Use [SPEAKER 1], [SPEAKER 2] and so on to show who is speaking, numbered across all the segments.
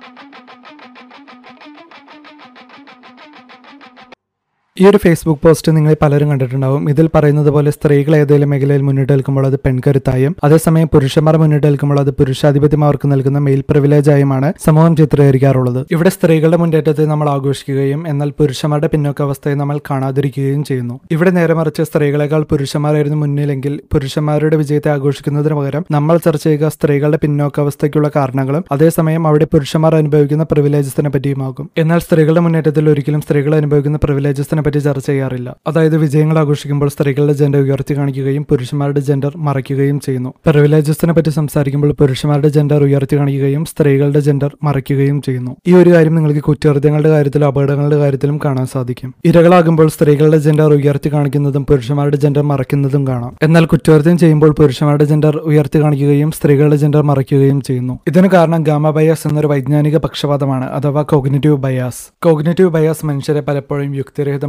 [SPEAKER 1] Thank you. ഈ ഒരു Facebook post നിങ്ങൾ പലരും കണ്ടിട്ടുണ്ടാവും. ഇതിൽ പറയുന്നത് പോലെ സ്ത്രീകൾ ഏതെങ്കിലും മേഖലയിൽ മുന്നിട്ട് നിൽക്കുമ്പോൾ അത് പെൺകരുത്തായും അതേസമയം പുരുഷന്മാർ മുന്നിട്ട് നിൽക്കുമ്പോൾ അത് പുരുഷാധിപത്യം അവർക്ക് നൽകുന്ന മെയിൽ പ്രിവിലേജായുമാണ് സമൂഹം ചിത്രീകരിക്കാറുള്ളത്. ഇവിടെ സ്ത്രീകളുടെ മുന്നേറ്റത്തെ നമ്മൾ ആഘോഷിക്കുകയും എന്നാൽ പുരുഷന്മാരുടെ പിന്നോക്കാവസ്ഥയെ നമ്മൾ കാണാതിരിക്കുകയും ചെയ്യുന്നു. ഇവിടെ നേരെ മറിച്ച് സ്ത്രീകളെക്കാൾ പുരുഷന്മാരായിരുന്നു മുന്നിലെങ്കിൽ പുരുഷന്മാരുടെ വിജയത്തെ ആഘോഷിക്കുന്നതിന് പകരം നമ്മൾ ചർച്ച ചെയ്യുക സ്ത്രീകളുടെ പിന്നോക്കാവസ്ഥയ്ക്കുള്ള കാരണങ്ങളും അതേസമയം അവിടെ പുരുഷന്മാർ അനുഭവിക്കുന്ന പ്രിവിലേജസിനെ പറ്റിയുമാകും. എന്നാൽ സ്ത്രീകളുടെ മുന്നേറ്റത്തിൽ ഒരിക്കലും സ്ത്രീകൾ അനുഭവിക്കുന്ന പ്രിവിലേജസിനെ പറ്റി ചർച്ച ചെയ്യാറില്ല. അതായത് വിജയങ്ങൾ ആഘോഷിക്കുമ്പോൾ സ്ത്രീകളുടെ ജെൻഡർ ഉയർത്തി കാണിക്കുകയും പുരുഷന്മാരുടെ ജെൻഡർ മറയ്ക്കുകയും ചെയ്യുന്നു. പ്രിവിലേജസിനെ പറ്റി സംസാരിക്കുമ്പോൾ പുരുഷന്മാരുടെ ജെൻഡർ ഉയർത്തി കാണിക്കുകയും സ്ത്രീകളുടെ ജെൻഡർ മറയ്ക്കുകയും ചെയ്യുന്നു. ഈ ഒരു കാര്യം നിങ്ങൾക്ക് കുറ്റകൃത്യങ്ങളുടെ കാര്യത്തിലും അപകടങ്ങളുടെ കാര്യത്തിലും കാണാൻ സാധിക്കും. ഇരകളാകുമ്പോൾ സ്ത്രീകളുടെ ജെൻഡർ ഉയർത്തി കാണിക്കുന്നതും പുരുഷന്മാരുടെ ജെൻഡർ മറയ്ക്കുന്നതും കാണാം. എന്നാൽ കുറ്റകൃത്യം ചെയ്യുമ്പോൾ പുരുഷന്മാരുടെ ജെൻഡർ ഉയർത്തി കാണിക്കുകയും സ്ത്രീകളുടെ ജെൻഡർ മറയ്ക്കുകയും ചെയ്യുന്നു. ഇതിന് കാരണം ഗാമ ബയാസ് എന്നൊരു വൈജ്ഞാനിക പക്ഷപാതമാണ് അഥവാ കോഗ്നേറ്റീവ് ബയാസ് കോഗ്നേറ്റീവ് ബയാസ് മനുഷ്യരെ പലപ്പോഴും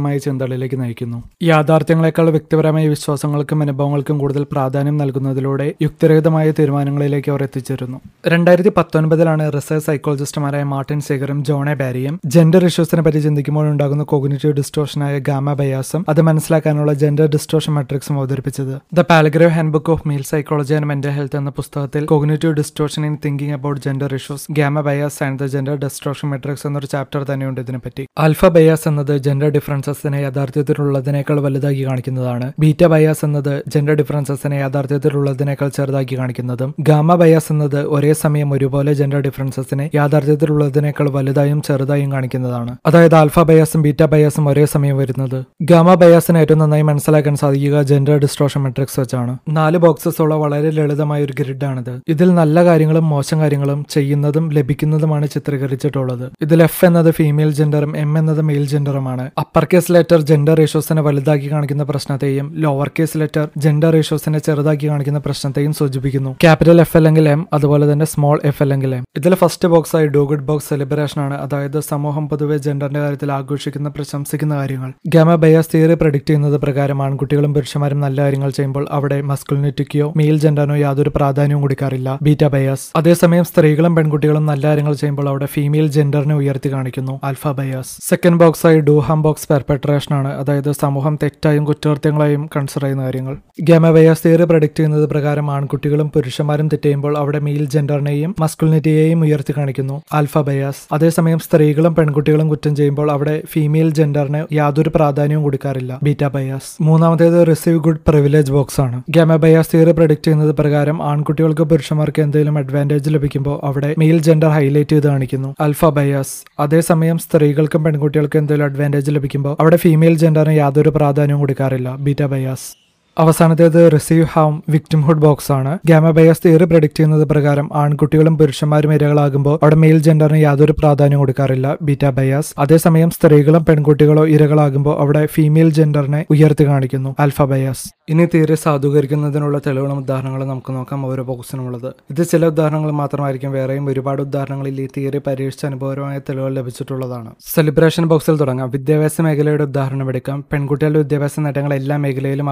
[SPEAKER 1] യുക്തിരഹിതമായ ചിന്തകളിലേക്ക് നയിക്കുന്നു. യാഥാർത്ഥ്യങ്ങളെക്കാൾ വ്യക്തിപരമായ വിശ്വാസങ്ങൾക്കും അനുഭവങ്ങൾക്കും കൂടുതൽ പ്രാധാന്യം നൽകുന്നതിലൂടെ യുക്തിരഹിതമായ തീരുമാനങ്ങളിലേക്ക് അവർ എത്തിച്ചേരുന്നു. രണ്ടായിരത്തി പത്തൊൻപതിലാണ് റിസർച്ച് സൈക്കോളജിസ്റ്റുമാരായ മാർട്ടിൻ സേഗറും ജോണെ ബാരിയും ജെൻഡർ ഇഷ്യൂസിനെ പറ്റി ചിന്തിക്കുമ്പോൾ ഉണ്ടാകുന്ന കോഗ്നേറ്റീവ് ഡിസ്റ്റോഷനായ ഗാമ ബയാസും അത് മനസ്സിലാക്കാനുള്ള ജെൻഡർ ഡിസ്റ്റോഷൻ മെട്രിക്സും അവതരിപ്പിച്ചത്. The Palgrave handbook of male psychology and mental health എന്ന പുസ്തകത്തിൽ cognitive distortion in thinking about gender issues gamma bias and the gender distortion matrix എന്നൊരു ചാപ്റ്റർ തന്നെയുണ്ട് ഇതിനെപ്പറ്റി. ആൽഫ ബയാസ് എന്നത് ജെൻഡർ ഡിഫറൻസസിനെ യഥാർത്ഥത്തിലുള്ളതിനേക്കാൾ വലുതാക്കി കാണിക്കുന്നതാണ്. ബീറ്റ ബയാസ് എന്നത് ജെൻഡർ ഡിഫറൻസസിനെ യഥാർത്ഥത്തിലുള്ളതിനേക്കാൾ ചെറുതാക്കി കാണിക്കുന്നതും ഗാമ ബയാസ് എന്നത് ഒരേ സമയം ഒരുപോലെ ജെൻഡർ ഡിഫറൻസസിനെ യാഥാർത്ഥ്യത്തിലുള്ളതിനേക്കാൾ വലുതായും ചെറുതായും കാണിക്കുന്നതാണ്. അതായത് ആൽഫ ബയാസും ബീറ്റ ബയാസും ഒരേ സമയം വരുന്നത്. ഗാമ ബയാസിനെ ഏറ്റവും നന്നായി മനസ്സിലാക്കാൻ സാധിക്കുക ജെൻഡർ ഡിസ്ട്രോഷൻ മെട്രിക്സ് വെച്ചാണ്. നാല് ബോക്സസ് ഉള്ള വളരെ ലളിതമായ ഒരു ഗ്രിഡാണിത്. ഇതിൽ നല്ല കാര്യങ്ങളും മോശം കാര്യങ്ങളും ചെയ്യുന്നതും ലഭിക്കുന്നതുമാണ് ചിത്രീകരിച്ചിട്ടുള്ളത്. ഇതിൽ എഫ് എന്നത് ഫീമെയിൽ ജെൻഡറും എം എന്നത് മെയിൽ ജെൻഡറുമാണ് അപ്പർ ലെറ്റർ ജെൻഡർ റേഷ്യോസിനെ വലുതാക്കി കാണിക്കുന്ന പ്രശ്നത്തെയും ലോവർ കേസ് ലെറ്റർ ജെൻഡർ റേഷ്യോസിനെ ചെറുതാക്കി കാണിക്കുന്ന പ്രശ്നത്തെയും സൂചിപ്പിക്കുന്നു. ക്യാപിറ്റൽ എഫ് അല്ലെങ്കിൽ എം അതുപോലെ തന്നെ സ്മോൾ എഫ് അല്ലെങ്കിൽ എം ഇതിൽ ഫസ്റ്റ് ബോക്സ് ആയി ഡു ഗുഡ് ബോക്സ് സെലിബ്രേഷൻ ആണ്. അതായത് സമൂഹം പൊതുവെ ജെൻഡറിന്റെ കാര്യത്തിൽ ആഘോഷിക്കുന്ന പ്രശംസിക്കുന്ന കാര്യങ്ങൾ. ഗാമ ബയാസ് തിയറി പ്രഡിക്ട് ചെയ്യുന്നത് പ്രകാരം ആൺകുട്ടികളും പുരുഷന്മാരും നല്ല കാര്യങ്ങൾ ചെയ്യുമ്പോൾ അവിടെ മസ്കുലിനിറ്റിക്കോ മെയിൽ ജെൻഡറിനോ യാതൊരു പ്രാധാന്യവും കൊടുക്കാറില്ല. ബീറ്റ ബയാസ് അതേസമയം സ്ത്രീകളും പെൺകുട്ടികളും നല്ല കാര്യങ്ങൾ ചെയ്യുമ്പോൾ അവിടെ ഫീമെയിൽ ജെൻഡറിനെ ഉയർത്തി കാണിക്കുന്നു. ആൽഫ ബയാസ് സെക്കൻഡ് ബോക്സ് ആയി ഡൂഹാം ബോക്സ് പെർപെട്രേഷൻ ആണ്. അതായത് സമൂഹം തെറ്റായും കുറ്റകൃത്യങ്ങളായും കൺസിഡർ ചെയ്യുന്ന കാര്യങ്ങൾ. ഗാമ ബയാസ് തിയറി പ്രഡിക്ട് ചെയ്യുന്നത് പ്രകാരം ആൺകുട്ടികളും പുരുഷന്മാരും തെറ്റെയ്യുമ്പോൾ അവിടെ മെയിൽ ജെൻഡറിനെയും മസ്കുലിനിറ്റിയെയും ഉയർത്തി കാണിക്കുന്നു. ആൽഫ ബയാസ് അതേസമയം സ്ത്രീകളും പെൺകുട്ടികളും കുറ്റം ചെയ്യുമ്പോൾ അവിടെ ഫീമെയിൽ ജെൻഡറിന് യാതൊരു പ്രാധാന്യവും കൊടുക്കാറില്ല. ബീറ്റ ബയാസ് മൂന്നാമത്തേത് റിസീവ് ഗുഡ് പ്രിവിലേജ് ബോക്സ് ആണ്. ഗാമ ബയാസ് തിയറി പ്രഡിക്ട് ചെയ്യുന്നത് പ്രകാരം ആൺകുട്ടികൾക്ക് പുരുഷന്മാർക്ക് എന്തെങ്കിലും അഡ്വാന്റേജ് ലഭിക്കുമ്പോൾ അവിടെ മെയിൽ ജെൻഡർ ഹൈലൈറ്റ് ചെയ്ത് കാണിക്കുന്നു. അൽഫ ബയാസ് അതേസമയം സ്ത്രീകൾക്കും പെൺകുട്ടികൾക്കും എന്തെങ്കിലും അഡ്വാന്റേജ് ലഭിക്കുമ്പോൾ അവിടെ ഫീമെയിൽ ജെൻഡറിന് യാതൊരു പ്രാധാന്യവും കൊടുക്കാറില്ല. Beta bias. അവസാനത്തേത് റിസീവ് ഹാം വിക്ടിംഹുഡ് ബോക്സ് ആണ്. ഗാമ ബയസ് തിയറി പ്രഡിക്ട് ചെയ്യുന്നത് പ്രകാരം ആൺകുട്ടികളും പുരുഷന്മാരും ഇരകളാകുമ്പോൾ അവിടെ മെയിൽ ജെൻഡറിന് യാതൊരു പ്രാധാന്യം കൊടുക്കാറില്ല. ബീറ്റ ബയാസ് അതേസമയം സ്ത്രീകളും പെൺകുട്ടികളോ ഇരകളാകുമ്പോൾ അവിടെ ഫീമെയിൽ ജെൻഡറിനെ ഉയർത്തി കാണിക്കുന്നു. ആൽഫ ബയാസ് ഇനി തിയറി സാധൂകരിക്കുന്നതിനുള്ള തെളിവുകളും ഉദാഹരണങ്ങളും നമുക്ക് നോക്കാം. ഓരോ ബോക്സിനുമുള്ളത് ഇത് ചില ഉദാഹരണങ്ങൾ മാത്രമായിരിക്കും. വേറെയും ഒരുപാട് ഉദാഹരണങ്ങളിൽ ഈ തിയറി പരീക്ഷിച്ച അനുഭവപരമായ തെളിവുകൾ ലഭിച്ചിട്ടുള്ളതാണ്. സെലിബ്രേഷൻ ബോക്സിൽ തുടങ്ങാം. വിദ്യാഭ്യാസ മേഖലയുടെ ഉദാഹരണം എടുക്കാം. പെൺകുട്ടികളുടെ വിദ്യാഭ്യാസ നേട്ടങ്ങൾ എല്ലാ മേഖലയിലും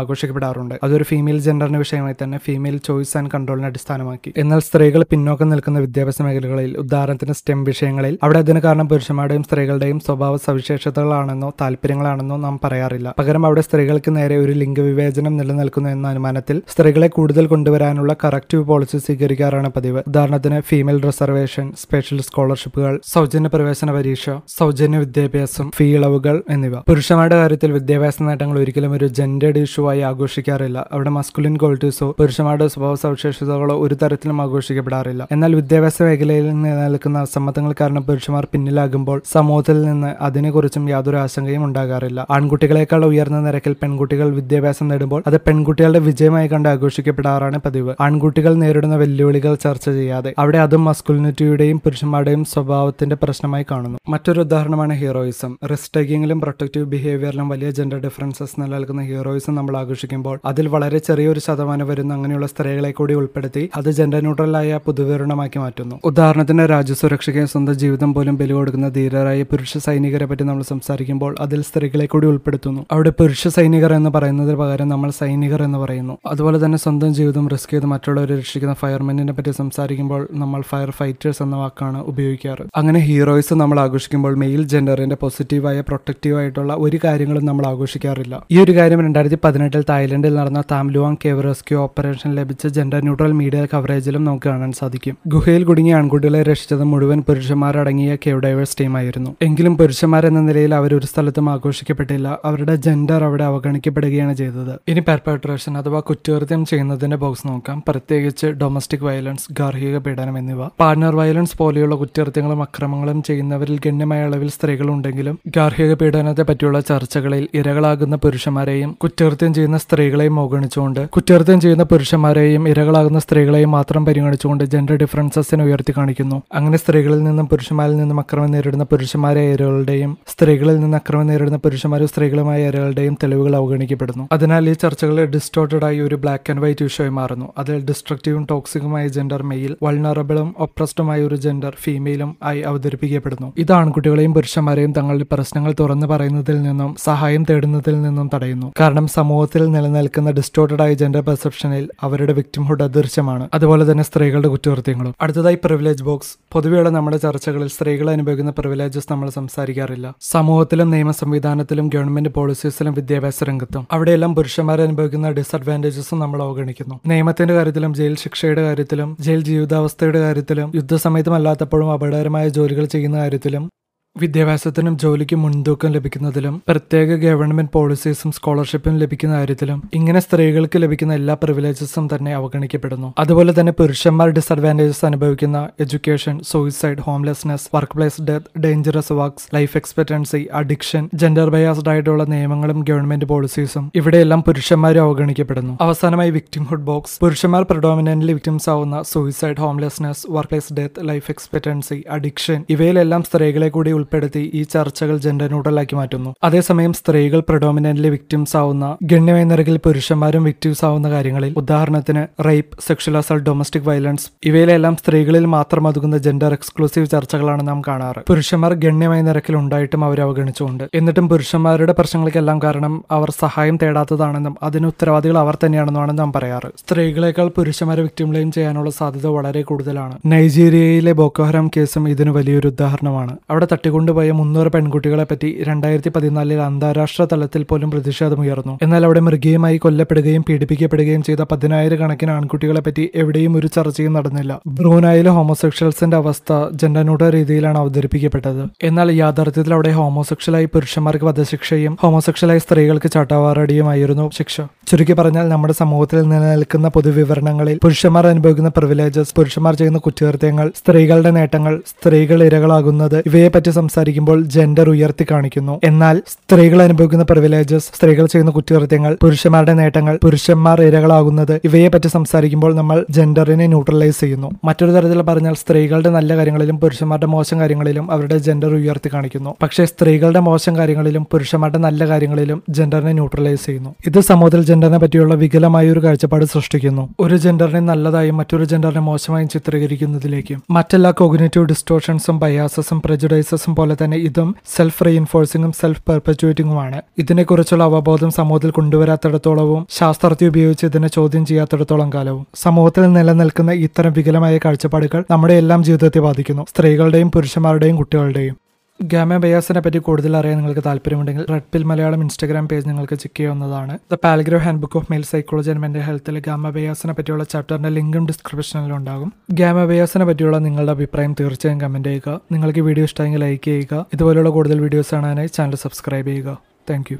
[SPEAKER 1] ആഘോഷിക്കപ്പെടാറുണ്ട് അതൊരു ഫീമെയിൽ ജെൻഡറിന്റെ വിഷയമായി തന്നെ ഫീമെയിൽ ചോയ്സ് ആൻഡ് കൺട്രോളിനെ അടിസ്ഥാനമാക്കി. എന്നാൽ സ്ത്രീകൾ പിന്നോക്കം നിൽക്കുന്ന വിദ്യാഭ്യാസ മേഖലകളിൽ ഉദാഹരണത്തിന് സ്റ്റെം വിഷയങ്ങളിൽ അവിടെ അതിന് കാരണം പുരുഷന്മാരുടെയും സ്ത്രീകളുടെയും സ്വഭാവ സവിശേഷതകളാണെന്നോ താല്പര്യങ്ങളാണെന്നോ നാം പറയാറില്ല. പകരം അവിടെ സ്ത്രീകൾക്ക് നേരെ ഒരു ലിംഗവിവേചനം നിലനിൽക്കുന്നു എന്ന അനുമാനത്തിൽ സ്ത്രീകളെ കൂടുതൽ കൊണ്ടുവരാനുള്ള കറക്റ്റീവ് പോളിസി സ്വീകരിക്കാറാണ് പതിവ്. ഉദാഹരണത്തിന് ഫീമെയിൽ റിസർവേഷൻ സ്പെഷ്യൽ സ്കോളർഷിപ്പുകൾ സൗജന്യ പ്രവേശന പരീക്ഷ സൗജന്യ വിദ്യാഭ്യാസം ഫീ ഇളവുകൾ എന്നിവ. പുരുഷന്മാരുടെ കാര്യത്തിൽ വിദ്യാഭ്യാസ നേട്ടങ്ങൾ ഒരിക്കലും ഒരു ജെൻഡേഡ് ഇഷ്യൂ ആയി ആഘോഷിക്കാറില്ല. അവിടെ മസ്കുലിൻ ക്വാളിറ്റീസോ പുരുഷന്മാരുടെ സ്വഭാവ സവിശേഷതകളോ ഒരു തരത്തിലും ആഘോഷിക്കപ്പെടാറില്ല. എന്നാൽ വിദ്യാഭ്യാസ മേഖലയിൽ നിലനിൽക്കുന്ന അസമ്മതങ്ങൾ കാരണം പുരുഷന്മാർ പിന്നിലാകുമ്പോൾ സമൂഹത്തിൽ നിന്ന് അതിനെക്കുറിച്ചും യാതൊരു ആശങ്കയും ഉണ്ടാകാറില്ല. ആൺകുട്ടികളെക്കാൾ ഉയർന്ന നിരക്കിൽ പെൺകുട്ടികൾ വിദ്യാഭ്യാസം നേടുമ്പോൾ അത് പെൺകുട്ടികളുടെ വിജയമായി കണ്ട് ആഘോഷിക്കപ്പെടാറാണ് പതിവ്. ആൺകുട്ടികൾ നേരിടുന്ന വെല്ലുവിളികൾ ചർച്ച ചെയ്യാതെ അവിടെ അതും മസ്കുലിനിറ്റിയുടെയും പുരുഷന്മാരുടെയും സ്വഭാവത്തിന്റെ പ്രശ്നമായി കാണുന്നു. മറ്റൊരു ഉദാഹരണമാണ് ഹീറോയിസം റിസ്ക് ടേക്കിങ്ങിലും പ്രൊട്ടക്റ്റീവ് ബിഹേവിയറിലും വലിയ ജെൻഡർ ഡിഫറൻസസ് നിലനിൽക്കുന്ന ഹീറോയിസം നമ്മൾ ആഘോഷിക്കുമ്പോൾ ചെയ്യുമ്പോൾ അതിൽ വളരെ ചെറിയൊരു ശതമാനം വരുന്ന അങ്ങനെയുള്ള സ്ത്രീകളെ കൂടി ഉൾപ്പെടുത്തി അത് ജെൻഡർ ന്യൂട്രലായ പുതുവിവരണമാക്കി മാറ്റുന്നു. ഉദാഹരണത്തിന് രാജ്യസുരക്ഷയ്ക്ക് സ്വന്തം ജീവിതം പോലും ബലി കൊടുക്കുന്ന ധീരരായ പുരുഷ സൈനികരെ പറ്റി നമ്മൾ സംസാരിക്കുമ്പോൾ അതിൽ സ്ത്രീകളെ കൂടി ഉൾപ്പെടുത്തുന്നു. അവിടെ പുരുഷ സൈനികർ എന്ന് പറയുന്നതിന് പകരം നമ്മൾ സൈനികർ എന്ന് പറയുന്നു. അതുപോലെ തന്നെ സ്വന്തം ജീവിതം റിസ്ക് ചെയ്ത് മറ്റുള്ളവരെ രക്ഷിക്കുന്ന ഫയർമെന്റിനെ പറ്റി സംസാരിക്കുമ്പോൾ നമ്മൾ ഫയർ ഫൈറ്റേഴ്സ് എന്ന വാക്കാണ് ഉപയോഗിക്കാറ്. അങ്ങനെ ഹീറോയിസ് നമ്മൾ ആഘോഷിക്കുമ്പോൾ മെയിൽ ജെൻഡറിന്റെ പോസിറ്റീവായ പ്രൊട്ടക്റ്റീവ് ആയിട്ടുള്ള ഒരു കാര്യങ്ങളും നമ്മൾ ആഘോഷിക്കാറില്ല. ഈ ഒരു കാര്യം രണ്ടായിരത്തി പതിനെട്ടിൽ തായ്ലൻഡിൽ നടന്ന Tham Luang cave rescue operation ലഭിച്ച ജെൻഡർ ന്യൂട്രൽ മീഡിയ കവറേജിലും നമുക്ക് കാണാൻ സാധിക്കും. ഗുഹയിൽ കുടുങ്ങിയ ആൺകുട്ടികളെ രക്ഷിച്ചത് മുഴുവൻ പുരുഷന്മാരടങ്ങിയ കേവ് ഡൈവേഴ്സ് ടീമായിരുന്നു എങ്കിലും പുരുഷന്മാരെന്ന നിലയിൽ അവർ ഒരു സ്ഥലത്തും ആഘോഷിക്കപ്പെട്ടില്ല. അവരുടെ ജെൻഡർ അവിടെ അവഗണിക്കപ്പെടുകയാണ് ചെയ്തത്. ഇനി പെർപെട്രേഷൻ അഥവാ കുറ്റകൃത്യം ചെയ്യുന്നതിന്റെ ബോക്സ് നോക്കാം. പ്രത്യേകിച്ച് ഡൊമസ്റ്റിക് വയലൻസ് ഗാർഹിക പീഡനം എന്നിവ. പാർട്ണർ വയലൻസ് പോലെയുള്ള കുറ്റകൃത്യങ്ങളും അക്രമങ്ങളും ചെയ്യുന്നവരിൽ ഗണ്യമായ അളവിൽ സ്ത്രീകളുണ്ടെങ്കിലും ഗാർഹിക പീഡനത്തെ പറ്റിയുള്ള ചർച്ചകളിൽ ഇരകളാകുന്ന പുരുഷന്മാരെയും കുറ്റകൃത്യം ചെയ്യുന്ന സ്ത്രീകളെയും അവഗണിച്ചുകൊണ്ട് കുറ്റകൃത്യം ചെയ്യുന്ന പുരുഷന്മാരെയും ഇരകളാകുന്ന സ്ത്രീകളെയും മാത്രം പരിഗണിച്ചുകൊണ്ട് ജെൻഡർ ഡിഫറൻസസിനെ ഉയർത്തി കാണിക്കുന്നു. അങ്ങനെ സ്ത്രീകളിൽ നിന്നും പുരുഷന്മാരിൽ നിന്നും അക്രമം നേരിടുന്ന പുരുഷന്മാരെ ഇരകളുടെയും സ്ത്രീകളിൽ നിന്ന് അക്രമം നേരിടുന്ന പുരുഷന്മാരും സ്ത്രീകളുമായ ഇരകളുടെയും തെളിവുകൾ അവഗണിക്കപ്പെടുന്നു. അതിനാൽ ഈ ചർച്ചകൾ ഡിസ്റ്റോർട്ടഡ് ആയി ഒരു ബ്ലാക്ക് ആൻഡ് വൈറ്റ് വിഷയമായി മാറുന്നു. അതിൽ ഡിസ്ട്രക്റ്റീവും ടോക്സിക്കുമായ ജെൻഡർ മെയിൽ വൾണറബിളും ഒപ്രസ്ഡുമായ ഒരു ജെൻഡർ ഫീമെയിലും ആയി അവതരിപ്പിക്കപ്പെടുന്നു. ഇത് ആൺകുട്ടികളെയും പുരുഷന്മാരെയും തങ്ങളുടെ പ്രശ്നങ്ങൾ തുറന്നു പറയുന്നതിൽ നിന്നും സഹായം തേടുന്നതിൽ നിന്നും തടയുന്നു. കാരണം സമൂഹത്തിൽ നിലനിൽക്കുന്ന ഡിസ്റ്റോർട്ടഡ് ആയ ജെൻഡർ പെർസെപ്ഷനിൽ അവരുടെ വിക്ടിംഹുഡ് അദൃശ്യമാണ്. അതുപോലെ തന്നെ സ്ത്രീകളുടെ കുറ്റകൃത്യങ്ങളും. അടുത്തതായി പ്രിവിലേജ് ബോക്സ് പൊതുവെയുള്ള നമ്മുടെ ചർച്ചകളിൽ സ്ത്രീകൾ അനുഭവിക്കുന്ന പ്രിവിലേജസ് നമ്മൾ സംസാരിക്കാറില്ല. സമൂഹത്തിലും നിയമ സംവിധാനത്തിലും ഗവൺമെന്റ് പോളിസീസിലും വിദ്യാഭ്യാസ രംഗത്തും. അവിടെയെല്ലാം പുരുഷന്മാർ അനുഭവിക്കുന്ന ഡിസഡ്വാന്റേജസും നമ്മൾ അവഗണിക്കുന്നു. നിയമത്തിന്റെ കാര്യത്തിലും ജയിൽ ശിക്ഷയുടെ കാര്യത്തിലും ജയിൽ ജീവിതാവസ്ഥയുടെ കാര്യത്തിലും യുദ്ധസമയത്തും അല്ലാത്തപ്പോഴും അപകടകരമായ ജോലികൾ ചെയ്യുന്ന കാര്യത്തിലും വിദ്യാഭ്യാസത്തിനും ജോലിക്കും മുൻതൂക്കം ലഭിക്കുന്നതിലും പ്രത്യേക ഗവൺമെന്റ് പോളിസീസും സ്കോളർഷിപ്പും ലഭിക്കുന്ന കാര്യത്തിലും ഇങ്ങനെ സ്ത്രീകൾക്ക് ലഭിക്കുന്ന എല്ലാ പ്രിവിലേജസും തന്നെ അവഗണിക്കപ്പെടുന്നു. അതുപോലെ തന്നെ പുരുഷന്മാർ ഡിസഡ്വാന്റേജസ് അനുഭവിക്കുന്ന education suicide homelessness work place death dangerous works life expectancy addiction gender biased ആയിട്ടുള്ള നിയമങ്ങളും ഗവൺമെന്റ് പോളിസീസും ഇവിടെയെല്ലാം പുരുഷന്മാരും അവഗണിക്കപ്പെടുന്നു. അവസാനമായി വിക്ടിംഹുഡ് ബോക്സ് പുരുഷന്മാർ പ്രൊഡോമിനന്റ് വിക്ടിംസ് ആവുന്ന suicide homelessness workplace death life expectancy addiction ഇവയിലെല്ലാം സ്ത്രീകളെ കൂടി ഉൾപ്പെടുത്തി ഈ ചർച്ചകൾ ജെൻഡർ ന്യൂട്രലാക്കി മാറ്റുന്നു. അതേസമയം സ്ത്രീകൾ പ്രഡോമിനന്റ്ലി വിക്ടിംസ് ആവുന്ന ഗണ്യമായ നിരക്കിൽ പുരുഷന്മാരും വിക്ടിംസ് ആവുന്ന കാര്യങ്ങളിൽ ഉദാഹരണത്തിന് rape sexual assault domestic violence ഇവയിലെല്ലാം സ്ത്രീകളിൽ മാത്രം ഒതുങ്ങുന്ന ജെൻഡർ എക്സ്ക്ലൂസീവ് ചർച്ചകളാണ് നാം കാണാറ്. പുരുഷന്മാർ ഗണ്യമായ നിരക്കിൽ ഉണ്ടായിട്ടും അവർ അവഗണിച്ചുകൊണ്ട്. എന്നിട്ടും പുരുഷന്മാരുടെ പ്രശ്നങ്ങൾക്കെല്ലാം കാരണം അവർ സഹായം തേടാത്തതാണെന്നും അതിന് ഉത്തരവാദികൾ അവർ തന്നെയാണെന്നുമാണ് നാം പറയാറ്. സ്ത്രീകളെക്കാൾ പുരുഷന്മാരെ വിക്ടിംബ്ലെയിം ചെയ്യാനുള്ള സാധ്യത വളരെ കൂടുതലാണ്. നൈജീരിയയിലെ ബോക്കോഹരം കേസും ഇതിന് വലിയൊരു ഉദാഹരണമാണ്. അവിടെ തട്ടിക്കൊണ്ടുപോയ മുന്നൂറ് പെൺകുട്ടികളെ പറ്റി രണ്ടായിരത്തി പതിനാലിൽ അന്താരാഷ്ട്ര തലത്തിൽ പോലും പ്രതിഷേധമുയർന്നു. എന്നാൽ അവിടെ മൃഗീയമായി കൊല്ലപ്പെടുകയും പീഡിപ്പിക്കപ്പെടുകയും ചെയ്ത പതിനായിരക്കണക്കിന് ആൺകുട്ടികളെ പറ്റി എവിടെയും ഒരു ചർച്ചയും നടന്നില്ല. ബ്രൂനായിലെ ഹോമോസെക്ഷൽസിന്റെ അവസ്ഥ ജെൻഡർ ന്യൂട്രൽ രീതിയിലാണ് അവതരിപ്പിക്കപ്പെട്ടത്. എന്നാൽ യാഥാർത്ഥ്യത്തിൽ അവിടെ ഹോമോസെക്ഷലായി പുരുഷന്മാർക്ക് വധശിക്ഷയും ഹോമോസെക്ഷലായി സ്ത്രീകൾക്ക് ചാട്ടവാറടിയുമായിരുന്നു ശിക്ഷ. ചുരുക്കി പറഞ്ഞാൽ നമ്മുടെ സമൂഹത്തിൽ നിലനിൽക്കുന്ന പൊതുവിവരണങ്ങളിൽ പുരുഷന്മാർ അനുഭവിക്കുന്ന പ്രിവിലേജസ് പുരുഷന്മാർ ചെയ്യുന്ന കുറ്റകൃത്യങ്ങൾ സ്ത്രീകളുടെ നേട്ടങ്ങൾ സ്ത്രീകൾ ഇരകളാകുന്നത് ഇവയെ പറ്റി സംസാരിക്കുമ്പോൾ ജെൻഡർ ഉയർത്തി കാണിക്കുന്നു. എന്നാൽ സ്ത്രീകൾ അനുഭവിക്കുന്ന പ്രിവിലേജസ് സ്ത്രീകൾ ചെയ്യുന്ന കുറ്റകൃത്യങ്ങൾ പുരുഷന്മാരുടെ നേട്ടങ്ങൾ പുരുഷന്മാർ ഇരകളാകുന്നത് ഇവയെ പറ്റി സംസാരിക്കുമ്പോൾ നമ്മൾ ജെൻഡറിനെ ന്യൂട്രലൈസ് ചെയ്യുന്നു. മറ്റൊരു തരത്തിൽ പറഞ്ഞാൽ സ്ത്രീകളുടെ നല്ല കാര്യങ്ങളിലും പുരുഷന്മാരുടെ മോശം കാര്യങ്ങളിലും അവരുടെ ജെൻഡർ ഉയർത്തി കാണിക്കുന്നു. പക്ഷേ സ്ത്രീകളുടെ മോശം കാര്യങ്ങളിലും പുരുഷന്മാരുടെ നല്ല കാര്യങ്ങളിലും ജെൻഡറിനെ ന്യൂട്രലൈസ് ചെയ്യുന്നു. ഇത് സമൂഹത്തിൽ ജെൻഡറിനെ പറ്റിയുള്ള വികലമായ ഒരു കാഴ്ചപ്പാട് സൃഷ്ടിക്കുന്നു. ഒരു ജെൻഡറിനെ നല്ലതായും മറ്റൊരു ജെൻഡറിനെ മോശമായും ചിത്രീകരിക്കുന്നതിലേക്കും മറ്റെല്ലാ കോഗ്നേറ്റീവ് ഡിസ്റ്റോർഷൻസും ബയാസസും പ്രജുഡൈസസും പോലെ തന്നെ ഇതും സെൽഫ് റീഇൻഫോഴ്സിംഗും സെൽഫ് പെർപ്പച്വേറ്റിംഗുമാണ് ഇതിനെക്കുറിച്ചുള്ള അവബോധം സമൂഹത്തിൽ കൊണ്ടുവരാത്തിടത്തോളവും ശാസ്ത്രത്തെ ഉപയോഗിച്ച് ഇതിനെ ചോദ്യം ചെയ്യാത്തിടത്തോളം കാലവും. സമൂഹത്തിൽ നിലനിൽക്കുന്ന ഇത്തരം വികലമായ കാഴ്ചപ്പാടുകൾ നമ്മുടെ എല്ലാം ജീവിതത്തെ ബാധിക്കുന്നു. സ്ത്രീകളുടെയും പുരുഷന്മാരുടെയും കുട്ടികളുടെയും. ഗാമ ബയാസിനെ പറ്റി കൂടുതൽ അറിയാൻ നിങ്ങൾക്ക് താല്പര്യമുണ്ടെങ്കിൽ red pill Malayalam Instagram page നിങ്ങൾക്ക് ചെക്ക് ചെയ്യാവുന്നതാണ്. The Palgrave handbook of male psychology and mental ഹെൽത്തിൽ gamma ബയാസിനെ പറ്റിയുള്ള ചാപ്റ്ററിന്റെ ലിങ്കും ഡിസ്ക്രിപ്ഷനിൽ ഉണ്ടാകും. ഗാമ ബയാസിനെ പറ്റിയുള്ള നിങ്ങളുടെ അഭിപ്രായം തീർച്ചയായും കമന്റ് ചെയ്യുക. നിങ്ങൾക്ക് വീഡിയോ ഇഷ്ടമെങ്കിൽ ലൈക്ക് ചെയ്യുക. ഇതുപോലുള്ള കൂടുതൽ വീഡിയോസ് കാണാനായി ചാനൽ സബ്സ്ക്രൈബ് ചെയ്യുക. താങ്ക്